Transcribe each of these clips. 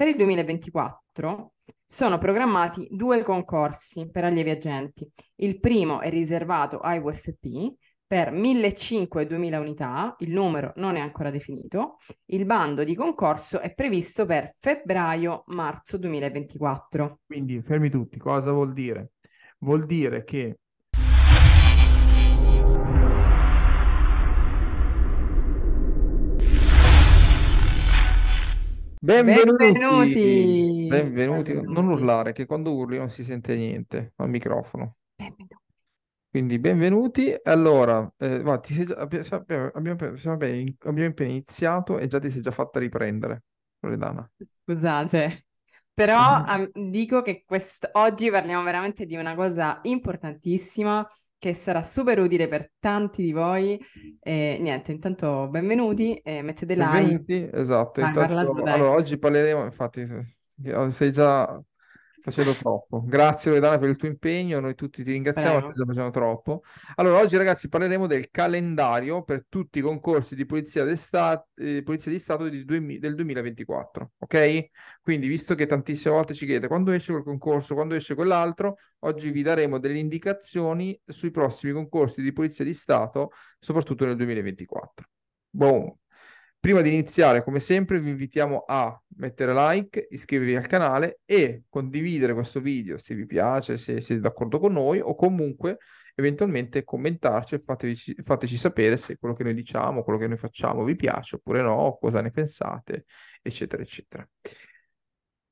per il 2024 sono programmati due concorsi per allievi agenti. Il primo è riservato ai UFP per 1.500 e 2.000 unità, il numero non è ancora definito. Il bando di concorso è previsto per febbraio-marzo 2024. Quindi fermi tutti, cosa vuol dire? Vuol dire che Benvenuti. Benvenuti. Benvenuti. Non urlare, che quando urli non si sente niente al microfono. Benvenuti. Quindi benvenuti. Allora, eh, va, ti sei già- abbi- abbiamo, abbiamo- abbiamo iniziato e già ti sei già fatta riprendere, Loredana. Scusate, però dico che quest- oggi parliamo veramente di una cosa importantissima che sarà super utile per tanti di voi. E niente, intanto benvenuti, e mettete like. Benvenuti, esatto. Vai, Intanto, parlate, dai. allora, oggi parleremo, infatti, stai già facendo troppo. Grazie Loredana per il tuo impegno, noi tutti ti ringraziamo, già facendo troppo. Allora, oggi ragazzi parleremo del calendario per tutti i concorsi di polizia, d'estate, eh, polizia di Stato di duemi- del 2024, ok? Quindi, visto che tantissime volte ci chiedete quando esce quel concorso, quando esce quell'altro, oggi vi daremo delle indicazioni sui prossimi concorsi di polizia di Stato, soprattutto nel 2024. Boom. Prima di iniziare, come sempre, vi invitiamo a mettere like, iscrivervi al canale e condividere questo video se vi piace, se siete d'accordo con noi o comunque eventualmente commentarci e fateci, fateci sapere se quello che noi diciamo, quello che noi facciamo vi piace oppure no, cosa ne pensate, eccetera, eccetera.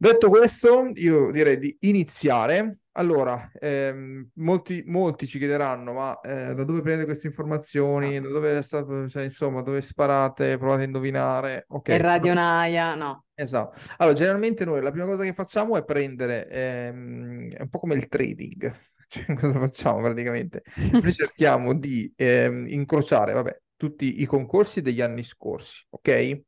Detto questo, io direi di iniziare. Allora, ehm, molti, molti ci chiederanno, ma eh, da dove prendete queste informazioni? Da dove, cioè, insomma, dove sparate? Provate a indovinare. Ok. E radionaia, no. Esatto. Allora, generalmente noi la prima cosa che facciamo è prendere, ehm, è un po' come il trading. Cioè, cosa facciamo praticamente? Noi cerchiamo di ehm, incrociare, vabbè, tutti i concorsi degli anni scorsi, ok?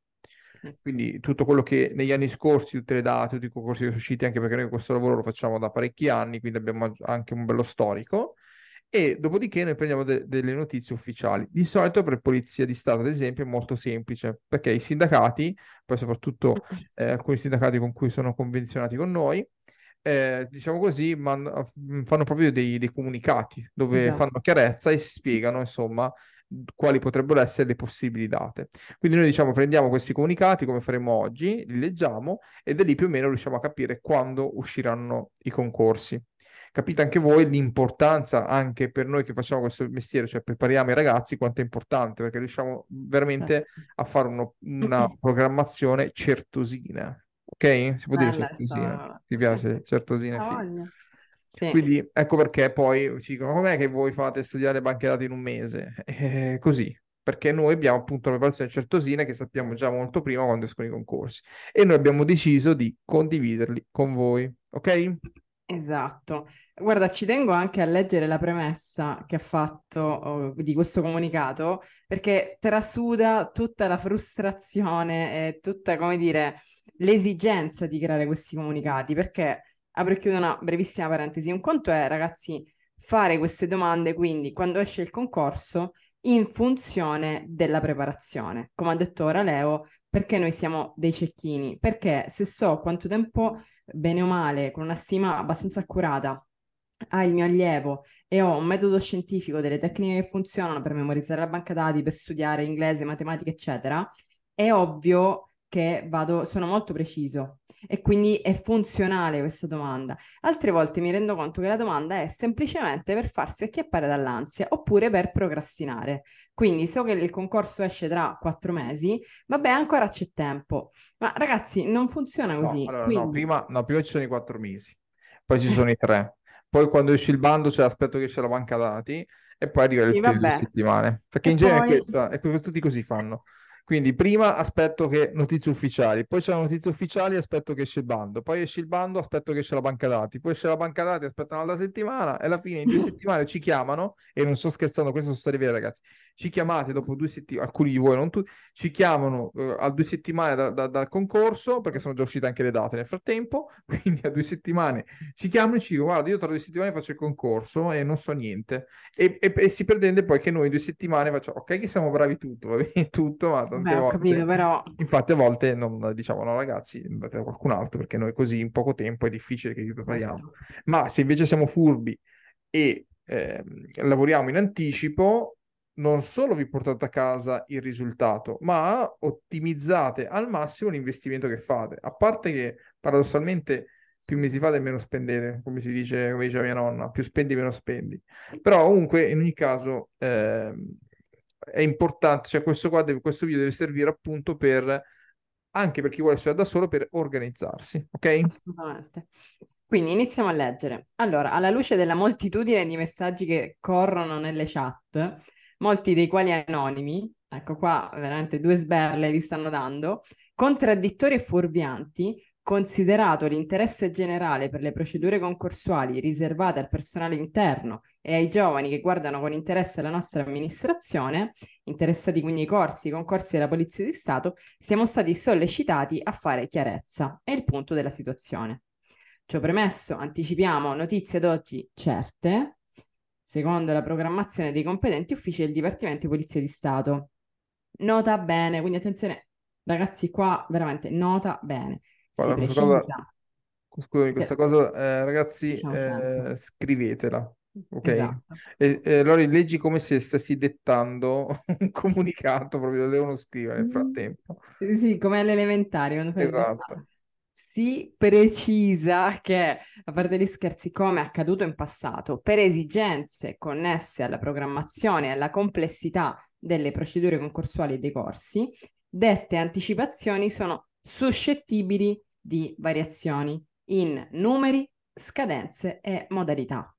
Quindi tutto quello che negli anni scorsi, tutte le date, tutti i concorsi che sono usciti, anche perché noi questo lavoro lo facciamo da parecchi anni, quindi abbiamo anche un bello storico. E dopodiché noi prendiamo de- delle notizie ufficiali. Di solito per Polizia di Stato, ad esempio, è molto semplice, perché i sindacati, poi soprattutto eh, alcuni sindacati con cui sono convenzionati con noi, eh, diciamo così, man- fanno proprio dei, dei comunicati dove Esatto. fanno chiarezza e spiegano, insomma, quali potrebbero essere le possibili date. Quindi noi diciamo prendiamo questi comunicati come faremo oggi, li leggiamo e da lì più o meno riusciamo a capire quando usciranno i concorsi. Capite anche voi l'importanza anche per noi che facciamo questo mestiere, cioè prepariamo i ragazzi, quanto è importante, perché riusciamo veramente Certo. a fare uno- una programmazione certosina. Ok? Si può dire certosina? Ti piace? Certosina è Ha figo. voglia. Sì. Quindi ecco perché poi ci dicono com'è che voi fate studiare banche dati in un mese? Eh, così, perché noi abbiamo appunto la preparazione certosina che sappiamo già molto prima quando escono i concorsi e noi abbiamo deciso di condividerli con voi, ok? Esatto. Guarda, ci tengo anche a leggere la premessa che ha fatto oh, di questo comunicato, perché trasuda tutta la frustrazione e tutta, come dire, l'esigenza di creare questi comunicati, perché apro e chiudo una brevissima parentesi. Un conto è, ragazzi, fare queste domande, quindi quando esce il concorso, in funzione della preparazione. Come ha detto ora Leo, perché noi siamo dei cecchini? Perché se so quanto tempo bene o male, con una stima abbastanza accurata, ha il mio allievo e ho un metodo scientifico, delle tecniche che funzionano per memorizzare la banca dati, per studiare inglese, matematica, eccetera, è ovvio che vado, sono molto preciso e quindi è funzionale questa domanda. Altre volte mi rendo conto che la domanda è semplicemente per farsi acchiappare dall'ansia oppure per procrastinare. Quindi so che il concorso esce tra quattro mesi, vabbè, ancora c'è tempo. Ma ragazzi, non funziona No, così. allora, no, Quindi, prima, no, prima ci sono i quattro mesi, poi ci sono i tre, poi quando esce il bando c'è l'aspetto che esce la banca dati e poi arriva il sì, le settimane, perché E in genere è poi... questa, è que- tutti così fanno. Quindi prima aspetto che notizie ufficiali, poi c'è la notizia ufficiali, aspetto che esce il bando, poi esce il bando, aspetto che esce la banca dati, poi esce la banca dati, aspetta un'altra settimana e alla fine in due settimane ci chiamano, e non sto scherzando, questo sono storie vere ragazzi, ci chiamate dopo due settimane, alcuni di voi, non tutti, ci chiamano eh, a due settimane da, da, dal concorso, perché sono già uscite anche le date nel frattempo, quindi a due settimane ci chiamano e ci dicono guarda io tra due settimane faccio il concorso e non so niente. E, e, e si pretende poi che noi due settimane facciamo, ok che siamo bravi tutto, va bene tutto, ma tante Beh, volte... capito, però... Infatti a volte non, diciamo no ragazzi, andate da qualcun altro, perché noi così in poco tempo è difficile che vi prepariamo. Certo. Ma se invece siamo furbi e eh, lavoriamo in anticipo, non solo vi portate a casa il risultato, ma ottimizzate al massimo l'investimento che fate. A parte che paradossalmente più mesi fate meno spendete, come si dice, come diceva mia nonna, più spendi meno spendi. Però comunque in ogni caso eh, è importante, cioè questo, qua deve, questo video deve servire appunto per anche per chi vuole studiare da solo per organizzarsi, ok? Assolutamente. Quindi iniziamo a leggere. Allora, alla luce della moltitudine di messaggi che corrono nelle chat, molti dei quali anonimi, ecco qua veramente due sberle vi stanno dando, contraddittori e fuorvianti, considerato l'interesse generale per le procedure concorsuali riservate al personale interno e ai giovani che guardano con interesse la nostra amministrazione, interessati quindi ai corsi, i concorsi della Polizia di Stato, siamo stati sollecitati a fare chiarezza. È il punto della situazione. Ciò premesso, anticipiamo notizie ad oggi certe, secondo la programmazione dei competenti uffici del Dipartimento di Polizia di Stato. Nota bene, quindi attenzione, ragazzi, qua veramente nota bene. Guarda, questa cosa, scusami, questa cosa, eh, ragazzi, Diciamo eh, scrivetela, ok? Esatto. E, e allora leggi come se stessi dettando un comunicato, proprio lo devono scrivere nel Mm, frattempo. Sì, come alle elementari, quando fai il Esatto. Si precisa che, a parte gli scherzi, come è accaduto in passato, per esigenze connesse alla programmazione e alla complessità delle procedure concorsuali e dei corsi, dette anticipazioni sono suscettibili di variazioni in numeri, scadenze e modalità.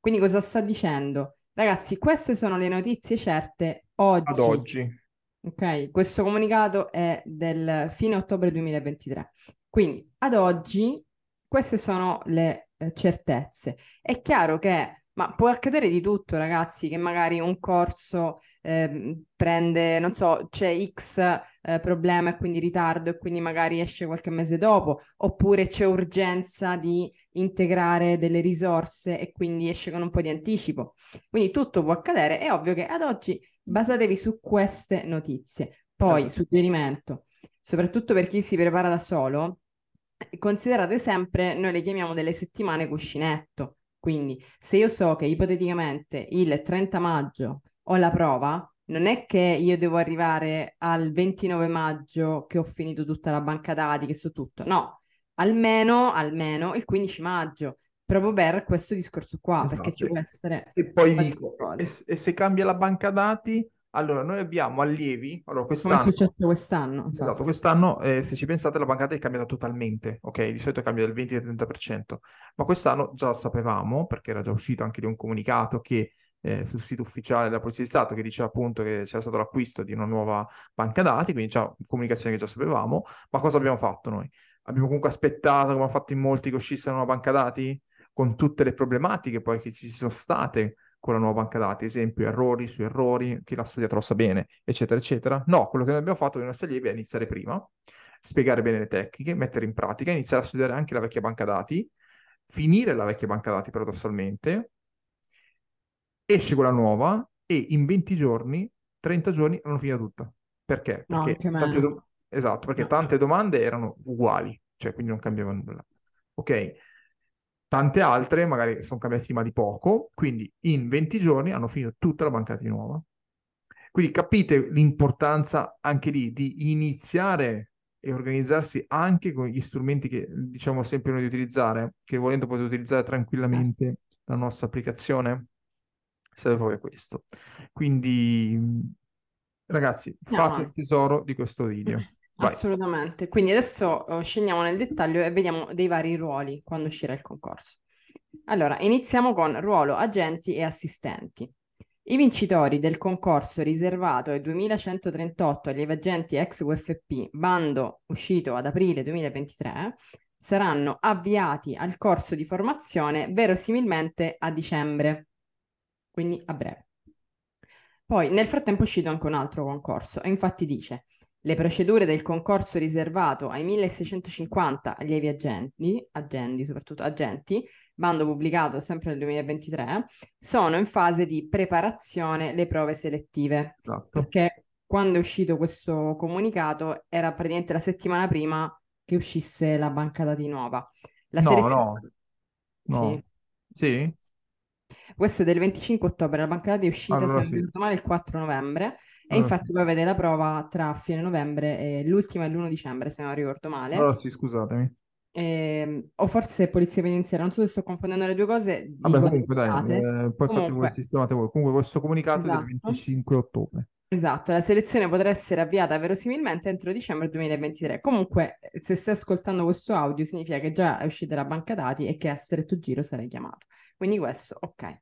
Quindi cosa sta dicendo? Ragazzi, queste sono le notizie certe oggi. Ad oggi. Ok, questo comunicato è del fine ottobre 2023. Quindi ad oggi queste sono le eh, certezze. È chiaro che, ma può accadere di tutto, ragazzi, che magari un corso ehm, prende, non so, c'è X eh, problema e quindi ritardo e quindi magari esce qualche mese dopo, oppure c'è urgenza di integrare delle risorse e quindi esce con un po' di anticipo. Quindi tutto può accadere. È ovvio che ad oggi basatevi su queste notizie. Poi, Esatto. suggerimento, soprattutto per chi si prepara da solo, considerate sempre, noi le chiamiamo delle settimane cuscinetto. Quindi, se io so che ipoteticamente il 30 maggio ho la prova, non è che io devo arrivare al 29 maggio che ho finito tutta la banca dati, che so tutto. No, almeno, almeno il 15 maggio, proprio per questo discorso qua, perché ci Esatto. può essere E poi dico, e, e se cambia la banca dati, allora noi abbiamo allievi, allora come è quest'anno, successo quest'anno. infatti. esatto, quest'anno eh, se ci pensate la banca dati è cambiata totalmente, ok? Di solito cambia del 20-30%, ma quest'anno già sapevamo, perché era già uscito anche di un comunicato che eh, sul sito ufficiale della Polizia di Stato che diceva appunto che c'era stato l'acquisto di una nuova banca dati, quindi già comunicazione che già sapevamo, ma cosa abbiamo fatto noi? Abbiamo comunque aspettato, come hanno fatto in molti, che uscisse una nuova banca dati? Con tutte le problematiche poi che ci sono state con la nuova banca dati, esempio errori su errori, chi l'ha studiato lo sa bene, eccetera, eccetera. No, quello che noi abbiamo fatto con i nostri allievi è iniziare prima, spiegare bene le tecniche, mettere in pratica, iniziare a studiare anche la vecchia banca dati, finire la vecchia banca dati paradossalmente, esce quella nuova e in 20 giorni, 30 giorni hanno finito tutta. Perché? No, Perché anche tante do- Esatto, perché No. tante domande erano uguali, cioè quindi non cambiava nulla. Ok? Tante altre magari sono cambiate ma di poco, quindi in 20 giorni hanno finito tutta la banca dati nuova. Quindi capite l'importanza anche lì di iniziare e organizzarsi anche con gli strumenti che diciamo sempre noi di utilizzare, che volendo potete utilizzare tranquillamente la nostra applicazione. Serve proprio questo. Quindi, ragazzi, Andiamo fate il tesoro di questo video. Vai. Assolutamente. Quindi adesso eh, scendiamo nel dettaglio e vediamo dei vari ruoli quando uscirà il concorso. Allora, iniziamo con ruolo agenti e assistenti. I vincitori del concorso riservato ai 2138 allievi agenti ex UFP, bando uscito ad aprile 2023, saranno avviati al corso di formazione verosimilmente a dicembre, quindi a breve. Poi nel frattempo è uscito anche un altro concorso e infatti dice le procedure del concorso riservato ai 1650 allievi agenti, agenti, soprattutto agenti, bando pubblicato sempre nel 2023, sono in fase di preparazione le prove selettive. Esatto. Perché quando è uscito questo comunicato era praticamente la settimana prima che uscisse la banca dati nuova. La No, selezione... no, no. Sì. Sì? Questo è del 25 ottobre, la banca dati è uscita, Allora se non sì. male, il 4 novembre e Allora infatti poi vede la prova tra fine novembre e l'ultima è l'1 dicembre, se non ricordo male. Allora sì, scusatemi. Ehm, o forse polizia penitenziaria, non so se sto confondendo le due cose, Vabbè, comunque dai, eh, poi fate voi, Comunque, sistemate voi. Comunque questo comunicato è del esatto. 25 ottobre. Esatto, la selezione potrà essere avviata verosimilmente entro dicembre 2023. Comunque, eh, se stai ascoltando questo audio, significa che già è uscita la banca dati e che a stretto giro sarai chiamato. Quindi questo, ok.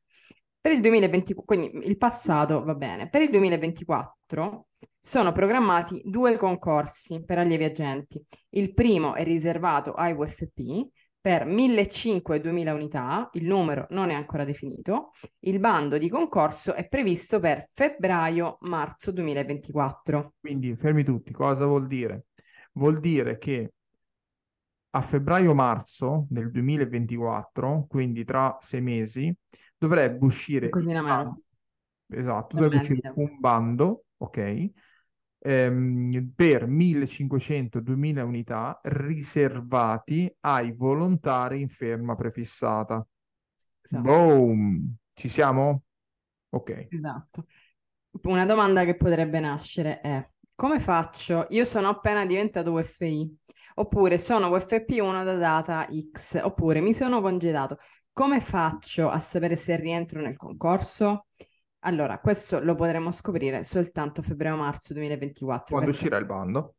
Per il 2024, quindi il passato va bene. Per il 2024 sono programmati due concorsi per allievi agenti. Il primo è riservato ai UFP per 1.500 e 2.000 unità, il numero non è ancora definito. Il bando di concorso è previsto per febbraio-marzo 2024. Quindi fermi tutti, cosa vuol dire? Vuol dire che a febbraio-marzo del 2024, quindi tra sei mesi, dovrebbe uscire il meno. bando, esatto, dovrebbe uscire un bando, ok, ehm, per 1500-2000 unità riservati ai volontari in ferma prefissata. Esatto. Boom! Ci siamo? Ok. Esatto. Una domanda che potrebbe nascere è come faccio? Io sono appena diventato UFI, oppure sono UFP1 da data X, oppure mi sono congedato. Come faccio a sapere se rientro nel concorso? Allora, questo lo potremo scoprire soltanto febbraio-marzo 2024. Quando Perché? uscirà il bando?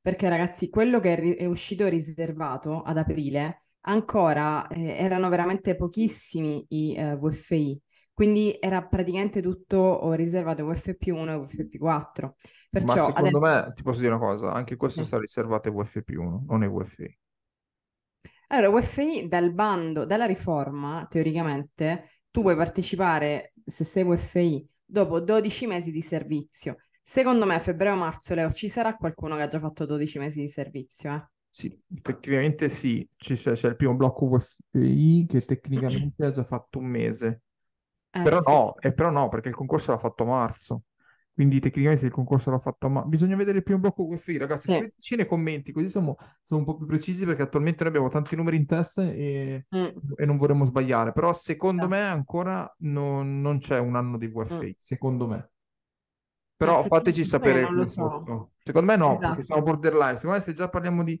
Perché ragazzi, quello che è, ri- è uscito riservato ad aprile, ancora eh, erano veramente pochissimi i eh, VFI, quindi era praticamente tutto riservato ai VFP1 e VFP4. Ma Perciò secondo adesso... me, ti posso dire una cosa, anche questo Sì. sta riservato ai VFP1, non ai VFI. Allora, UFI dal bando, dalla riforma, teoricamente, tu puoi partecipare, se sei UFI, dopo 12 mesi di servizio. Secondo me a febbraio-marzo, Leo, ci sarà qualcuno che ha già fatto 12 mesi di servizio, eh? Sì, tecnicamente sì, c'è, c'è il primo blocco VFI che tecnicamente ha già fatto un mese, Eh, però sì, no, sì. e però no, perché il concorso l'ha fatto a marzo, quindi tecnicamente se il concorso l'ha fatto a marzo, bisogna vedere il primo blocco VFI, ragazzi, Sì. scriveteci nei commenti, così siamo, siamo un po' più precisi perché attualmente noi abbiamo tanti numeri in testa e, Mm, e non vorremmo sbagliare, però secondo me ancora non, non c'è un anno di VFI, Mm. secondo me. Però fateci sapere so. Secondo me no, perché Esatto. siamo borderline. Secondo me se già parliamo di,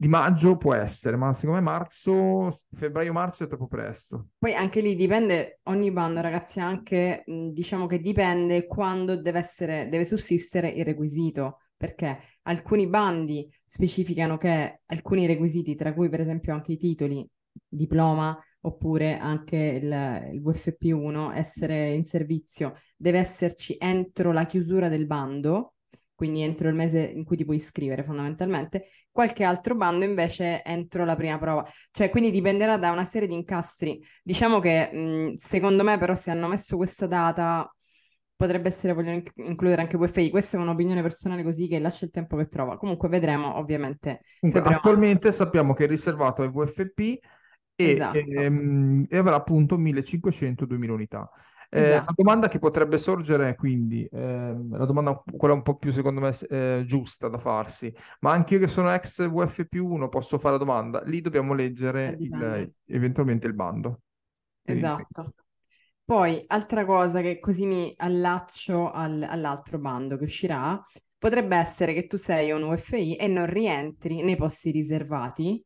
di maggio può essere, ma secondo me marzo, febbraio-marzo è troppo presto. Poi anche lì dipende, ogni bando, ragazzi, anche diciamo che dipende quando deve essere, deve sussistere il requisito, perché alcuni bandi specificano che alcuni requisiti, tra cui per esempio anche i titoli, diploma oppure anche il, il VFP1, essere in servizio, deve esserci entro la chiusura del bando, quindi entro il mese in cui ti puoi iscrivere fondamentalmente, qualche altro bando invece entro la prima prova. Cioè, quindi dipenderà da una serie di incastri. Diciamo che mh, secondo me, però, se hanno messo questa data, potrebbe essere vogliono inc- includere anche VFI. Questa è un'opinione personale così che lascia il tempo che trova. Comunque vedremo, ovviamente, Comunque, attualmente sappiamo che è riservato ai VFP e, Esatto. ehm, e avrà appunto 1500-2000 unità. Eh, la Esatto. domanda che potrebbe sorgere, quindi, ehm, la domanda quella un po' più secondo me eh, giusta da farsi, ma anche io che sono ex VFP1 posso fare la domanda? Lì dobbiamo Eh, leggere il- eventualmente il bando. Esatto. Poi, altra cosa che così mi allaccio al- all'altro bando che uscirà, potrebbe essere che tu sei un UFI e non rientri nei posti riservati,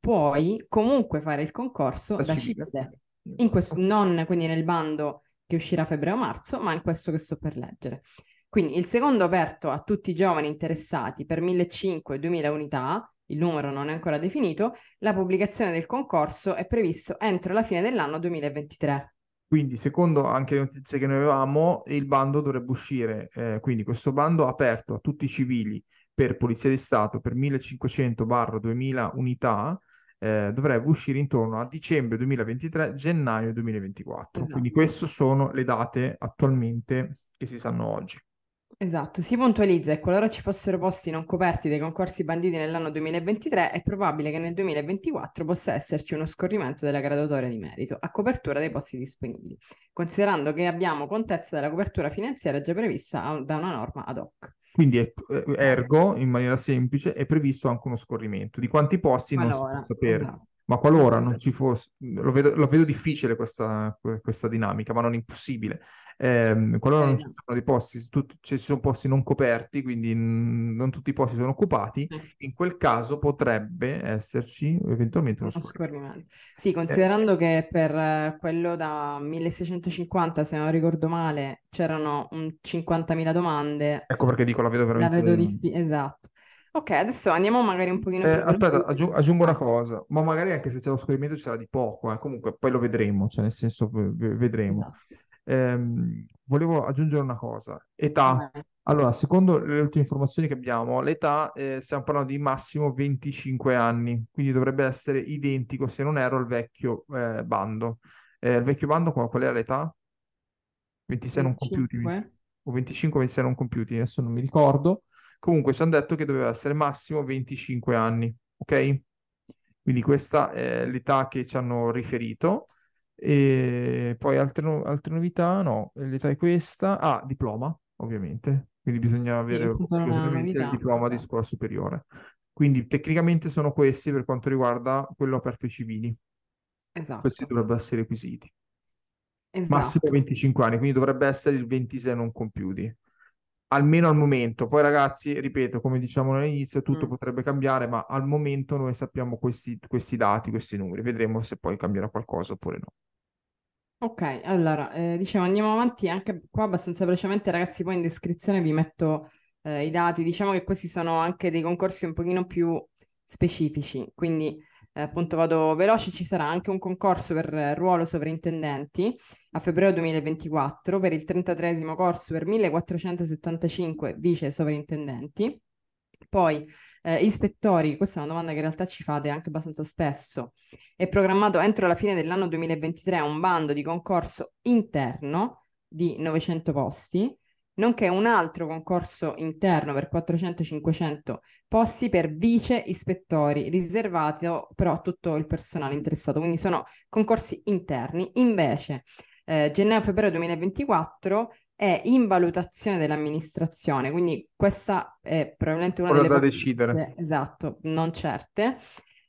puoi comunque fare il concorso da da civile. In questo, non quindi nel bando che uscirà a febbraio-marzo, ma in questo che sto per leggere. Quindi il secondo aperto a tutti i giovani interessati per 1.500-2.000 unità, il numero non è ancora definito, la pubblicazione del concorso è previsto entro la fine dell'anno 2023. Quindi, secondo anche le notizie che noi avevamo, il bando dovrebbe uscire, eh, quindi questo bando aperto a tutti i civili per Polizia di Stato per 1500-2000 unità eh, dovrebbe uscire intorno a dicembre 2023, gennaio 2024. Esatto. Quindi queste sono le date attualmente che si sanno oggi. Esatto, si puntualizza che qualora ci fossero posti non coperti dai concorsi banditi nell'anno 2023, è probabile che nel 2024 possa esserci uno scorrimento della graduatoria di merito a copertura dei posti disponibili, considerando che abbiamo contezza della copertura finanziaria già prevista da una norma ad hoc. Quindi è, ergo, in maniera semplice, è previsto anche uno scorrimento. Di quanti posti Qualora, non si può sapere. esatto. Ma qualora non ci fosse, lo vedo, lo vedo difficile questa, questa dinamica, ma non impossibile. Eh, qualora non ci sono dei posti, tut- ci sono posti non coperti, quindi n- non tutti i posti sono occupati, in quel caso potrebbe esserci eventualmente uno scorrimento. Sì, considerando che per eh, quello da 1650, se non ricordo male, c'erano un 50.000 domande, Ecco perché dico, la vedo la veramente... vedo difficile. Esatto. Ok, adesso andiamo magari un pochino Eh, più aspetta, veloci. aggiu- aggiungo una cosa, ma magari anche se c'è lo scorrimento ci sarà di poco, eh, Comunque poi lo vedremo, cioè nel senso vedremo. Esatto. Ehm, volevo aggiungere una cosa, età. Allora, secondo le ultime informazioni che abbiamo, l'età, eh, stiamo parlando di massimo 25 anni, quindi dovrebbe essere identico, se non erro, al vecchio eh, bando. Eh, il vecchio bando qual, qual era l'età? 26 non compiuti, 25? o 25 26 non compiuti, adesso non mi ricordo. Comunque ci hanno detto che doveva essere massimo 25 anni, ok? Quindi questa è l'età che ci hanno riferito. E poi altre, no- altre novità? No, l'età è questa. Ah, diploma, ovviamente. Quindi bisogna avere il diploma di Esatto. scuola superiore. Quindi tecnicamente sono questi per quanto riguarda quello aperto ai civili. Questi Esatto. dovrebbero essere i requisiti. Massimo Esatto. 25 anni, quindi dovrebbe essere il 26 non compiuti. Almeno al momento. Poi ragazzi, ripeto, come diciamo all'inizio, tutto Mm. potrebbe cambiare, ma al momento noi sappiamo questi, questi dati, questi numeri. Vedremo se poi cambierà qualcosa oppure no. Ok, allora, eh, dicevo, andiamo avanti anche qua abbastanza velocemente, ragazzi, poi in descrizione vi metto eh, i dati. Diciamo che questi sono anche dei concorsi un pochino più specifici, quindi eh, appunto vado veloce, ci sarà anche un concorso per ruolo sovrintendenti a febbraio 2024 per il 33esimo corso per 1475 vice sovrintendenti. Poi eh, ispettori, questa è una domanda che in realtà ci fate anche abbastanza spesso. È programmato entro la fine dell'anno 2023 un bando di concorso interno di 900 posti, nonché un altro concorso interno per 400-500 posti per vice ispettori, riservato però a tutto il personale interessato, quindi sono concorsi interni. Invece, eh, gennaio-febbraio 2024 è in valutazione dell'amministrazione, quindi questa è probabilmente una Ora delle da decidere. esatto, non certe,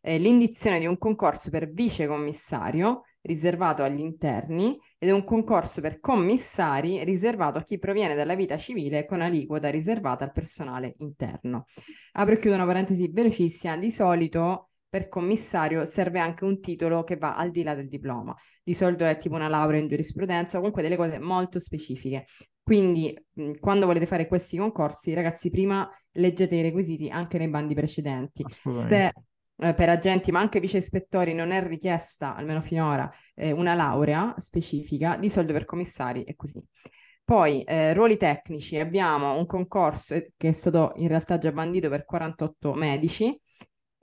eh, l'indizione di un concorso per vice commissario riservato agli interni ed un concorso per commissari riservato a chi proviene dalla vita civile con aliquota riservata al personale interno. Apro e chiudo una parentesi velocissima, di solito per commissario serve anche un titolo che va al di là del diploma. Di solito è tipo una laurea in giurisprudenza, comunque delle cose molto specifiche. Quindi, mh, quando volete fare questi concorsi, ragazzi, prima leggete i requisiti anche nei bandi precedenti. Se eh, per agenti, ma anche vice ispettori, non è richiesta, almeno finora, eh, una laurea specifica, di solito per commissari è così. Poi, eh, ruoli tecnici, abbiamo un concorso eh, che è stato in realtà già bandito per 48 medici,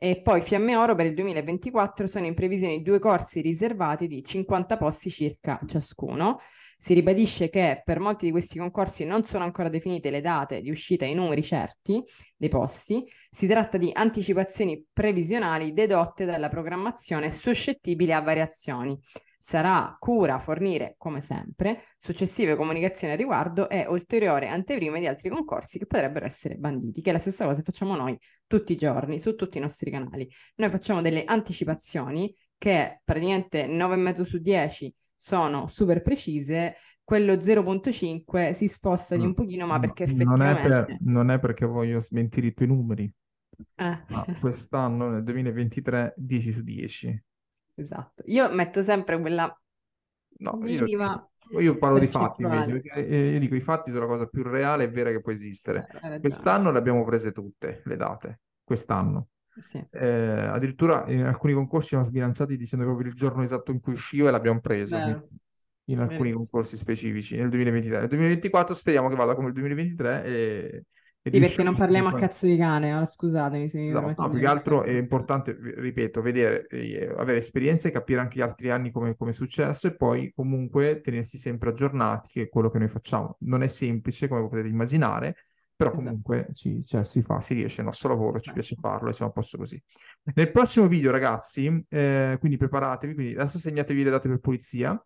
e poi Fiamme Oro per il 2024 sono in previsione due corsi riservati di 50 posti circa ciascuno. Si ribadisce che per molti di questi concorsi non sono ancora definite le date di uscita e i numeri certi dei posti. Si tratta di anticipazioni previsionali dedotte dalla programmazione suscettibili a variazioni. Sarà cura fornire, come sempre, successive comunicazioni a riguardo e ulteriore anteprime di altri concorsi che potrebbero essere banditi, che è la stessa cosa che facciamo noi tutti i giorni su tutti i nostri canali. Noi facciamo delle anticipazioni che praticamente 9,5 su 10 sono super precise, quello 0.5 si sposta di un pochino, ma perché non è, per- effettivamente... non è perché voglio smentire i tuoi numeri, Eh, ma quest'anno, nel 2023, 10 su 10. Esatto. Io metto sempre quella No, io, minima io parlo di fatti invece, perché eh, io dico i fatti sono la cosa più reale e vera che può esistere. Eh. Quest'anno le abbiamo prese tutte, le date, quest'anno. Sì. Eh, addirittura in alcuni concorsi siamo sbilanciati dicendo proprio il giorno esatto in cui usciva e l'abbiamo preso, quindi in alcuni Verissimo. concorsi specifici nel 2023. Nel 2024 speriamo che vada come il 2023 e, sì, perché non parliamo a cazzo di cane, oh, scusatemi se mi esatto, no, più che altro è importante, ripeto, vedere, eh, avere esperienze, capire anche gli altri anni come, come, è successo e poi comunque tenersi sempre aggiornati, che è quello che noi facciamo. Non è semplice, come potete immaginare, però esatto. comunque ci, cioè, si fa, si riesce, il nostro lavoro, ci piace farlo e siamo a posto così. Nel prossimo video, ragazzi, eh, quindi preparatevi, quindi adesso segnatevi le date per pulizia.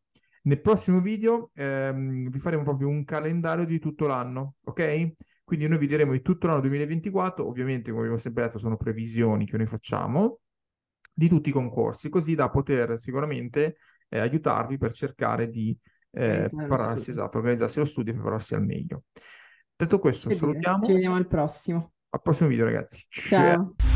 Nel prossimo video ehm, vi faremo proprio un calendario di tutto l'anno, ok? Quindi noi vi diremo di tutto l'anno 2024, ovviamente come abbiamo sempre detto sono previsioni che noi facciamo, di tutti i concorsi, così da poter sicuramente eh, aiutarvi per cercare di eh, prepararsi, esatto, organizzarsi lo studio e prepararsi al meglio. Detto questo, che salutiamo. Ci vediamo al prossimo. Al prossimo video, ragazzi. Ciao. Ciao.